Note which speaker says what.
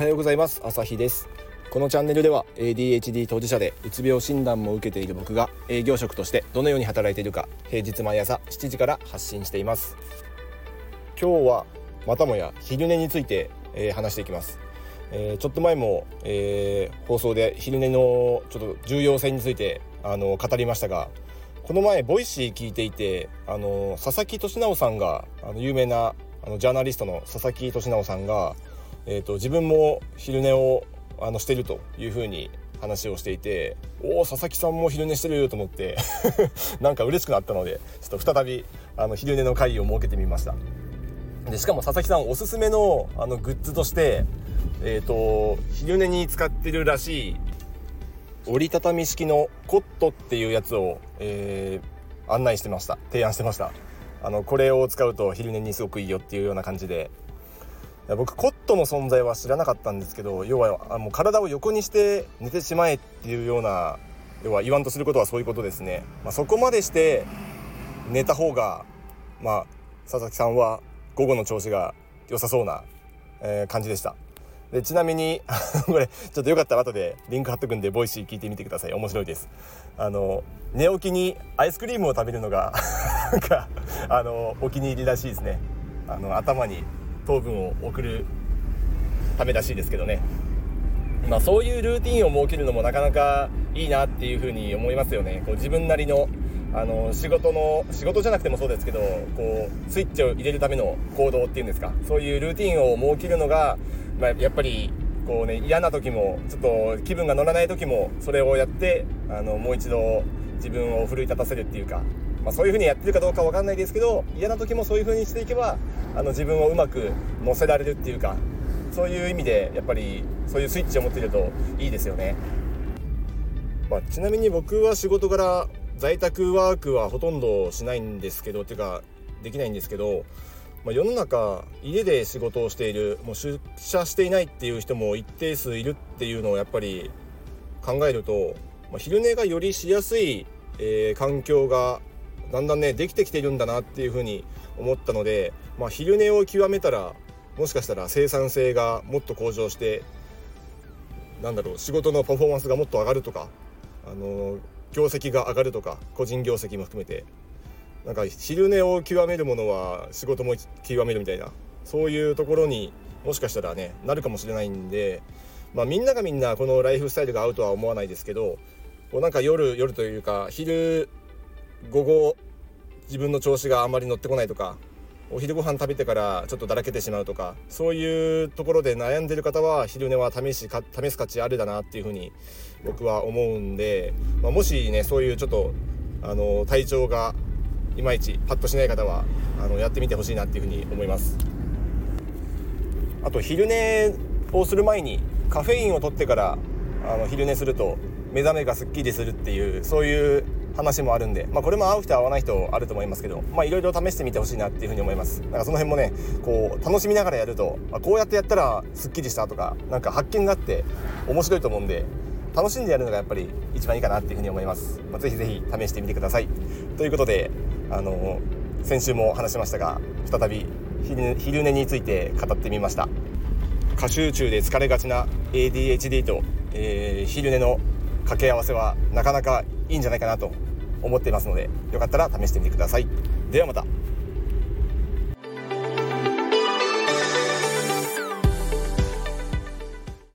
Speaker 1: はようございます。朝日です。このチャンネルでは ADHD 当事者でうつ病診断も受けている僕が営業職としてどのように働いているか平日毎朝7時から発信しています。今日はまたもや昼寝について、えー、話していきます、えー、ちょっと前も、えー、放送で昼寝のちょっと重要性についてあの語りましたがこの前ボイシー聞いていてあの佐々木俊尚さんがあの有名なあのジャーナリストの佐々木俊直さんが、えーと、自分も昼寝をあのしてるというふうに話をしていておお佐々木さんも昼寝してると思って なんか嬉しくなったのでちょっと再びあの昼寝の会を設けてみました。でしかも佐々木さんおすすめのあのグッズとしてえっ、ー、と昼寝に使ってるらしい折りたたみ式のコットっていうやつを、えー、案内してました。提案してました。あのこれを使うと昼寝にすごくいいよっていうような感じで僕コットの存在は知らなかったんですけど要はもう体を横にして寝てしまえっていうような要は言わんとすることはそういうことですね、まあ、そこまでして寝た方がまあ佐々木さんは午後の調子が良さそうな、えー、感じでした。でちなみにこれちょっとよかったら後でリンク貼っとくんでボイシー聞いてみてください。面白いです。あの寝起きにアイスクリームを食べるのがあのお気に入りらしいですね。あの頭に糖分を送るためらしいですけどね。まあそういうルーティンを設けるのもなかなかいいなっていうふうに思いますよね。こう自分なりのあの仕事の仕事じゃなくてもそうですけどこうスイッチを入れるための行動っていうんですか。そういうルーティンを設けるのがまあ、やっぱりこうね嫌な時もちょっと気分が乗らない時もそれをやってあのもう一度自分を奮い立たせるっていうか、まあ、そういう風にやってるかどうかわかんないですけど嫌な時もそういう風にしていけばあの自分をうまく乗せられるっていうかそういう意味でやっぱりそういうスイッチを持っているといいですよね。まあ、ちなみに僕は仕事柄在宅ワークはほとんどしないんですけどっていうかできないんですけどまあ、世の中家で仕事をしているもう出社していないっていう人も一定数いるっていうのをやっぱり考えると、まあ、昼寝がよりしやすい、えー、環境がだんだんねできてきてるんだなっていうふうに思ったので、まあ、昼寝を極めたらもしかしたら生産性がもっと向上してなんだろう仕事のパフォーマンスがもっと上がるとかあの業績が上がるとか個人業績も含めて。なんか昼寝を極めるものは仕事も極めるみたいなそういうところにもしかしたらねなるかもしれないんで、まあ、みんながみんなこのライフスタイルが合うとは思わないですけどこうなんか夜夜というか昼午後自分の調子があんまり乗ってこないとかお昼ご飯食べてからちょっとだらけてしまうとかそういうところで悩んでる方は昼寝は試しか試す価値あるだなっていうふうに僕は思うんで、まあ、もしねそういうちょっとあの体調がいまいちパッとしない方はあのやってみてほしいなっていうふうに思います。あと昼寝をする前にカフェインを取ってからあの昼寝すると目覚めがすっきりするっていうそういう話もあるんで、まあ、これも合う人合わない人あると思いますけどいろいろ試してみてほしいなっていうふうに思います。だかその辺もねこう楽しみながらやると、まあ、こうやってやったらすっきりしたとかなんか発見があって面白いと思うんで楽しんでやるのがやっぱり一番いいかなっていうふうに思います、まあ、ぜひぜひ試してみてください。ということであの先週も話しましたが再び昼寝について語ってみました。過集中で疲れがちな ADHD と、えー、昼寝の掛け合わせはなかなかいいんじゃないかなと思っていますのでよかったら試してみてください。ではまた。